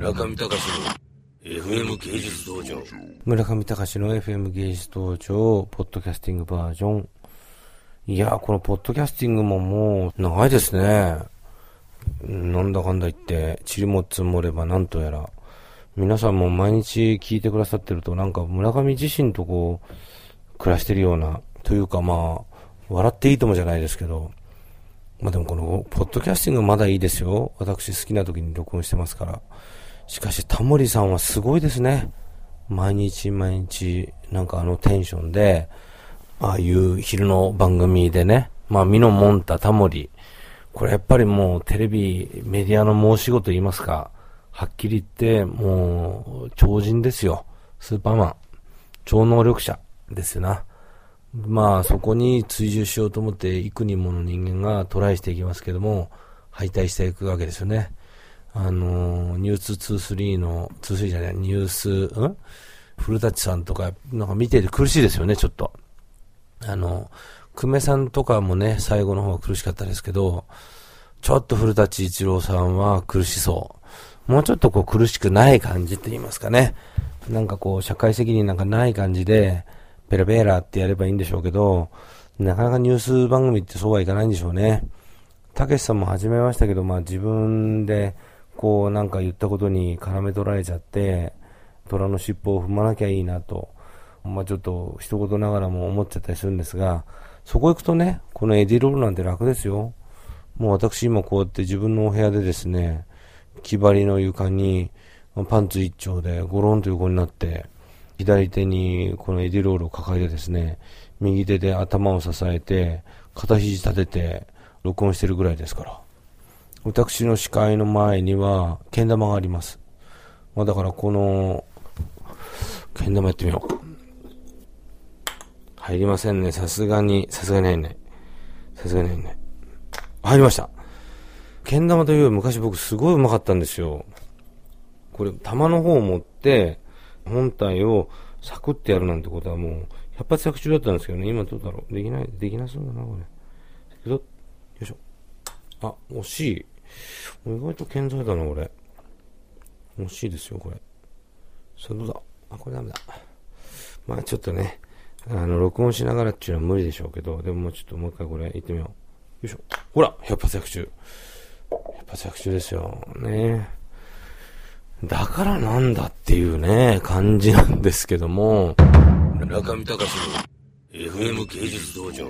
村上隆の FM 芸術道場。村上隆の FM 芸術道場、ポッドキャスティングバージョン。いやー、このポッドキャスティングももう長いですね。なんだかんだ言って、塵も積もればなんとやら。皆さんも毎日聞いてくださってると、なんか村上自身とこう、暮らしてるような、というかまあ、笑っていいともじゃないですけど、まあでもこの、ポッドキャスティングまだいいですよ。私好きな時に録音してますから。しかし、タモリさんはすごいですね。毎日毎日、なんかあのテンションで、ああいう昼の番組でね、まあ、ミノモンタ、タモリ。これやっぱりもうテレビ、メディアの申し子と言いますか、はっきり言って、もう、超人ですよ。スーパーマン。超能力者ですよな。まあ、そこに追従しようと思って、幾人もの人間がトライしていきますけども、敗退していくわけですよね。あの、ニュース23の、23じゃない、ニュース、うん？古舘さんとか、なんか見てて苦しいですよね、ちょっと。あの、久米さんとかもね、最後の方は苦しかったですけど、ちょっと古舘一郎さんは苦しそう。もうちょっとこう苦しくない感じって言いますかね。なんかこう、社会責任なんかない感じで、ペラペラってやればいいんでしょうけど、なかなかニュース番組ってそうはいかないんでしょうね。たけしさんも始めましたけど、まあ自分で、こうなんか言ったことに絡め取られちゃって、虎の尻尾を踏まなきゃいいなと、まあちょっと一言ながらも思っちゃったりするんですが、そこ行くとね、このエディロールなんて楽ですよ。もう私今こうやって自分のお部屋でですね、木張りの床にパンツ一丁でゴロンと横になって、左手にこのエディロールを抱えてですね、右手で頭を支えて、片肘立てて、録音してるぐらいですから。私の視界の前には、けん玉があります。まあ、だからこの、けん玉やってみよう。入りませんね。さすがに、さすがに入んない。さすがに入んない。入りました。けん玉という昔僕すごいうまかったんですよ。これ、玉の方を持って、本体をサクってやるなんてことはもう、百発百中だったんですけどね、今どうだろう。できない、できなそうだな、これ。よいしょ。あ、惜しい。意外と健在だな、これ。惜しいですよ、これ。さあ、どうだ？あ、これダメだ。まあちょっとね、あの、録音しながらっていうのは無理でしょうけど、でももうちょっともう一回これ行ってみよう。よいしょ。ほら百発百中。百発百中ですよ。ねだからなんだっていうね、感じなんですけども。中見隆の FM 芸術道場。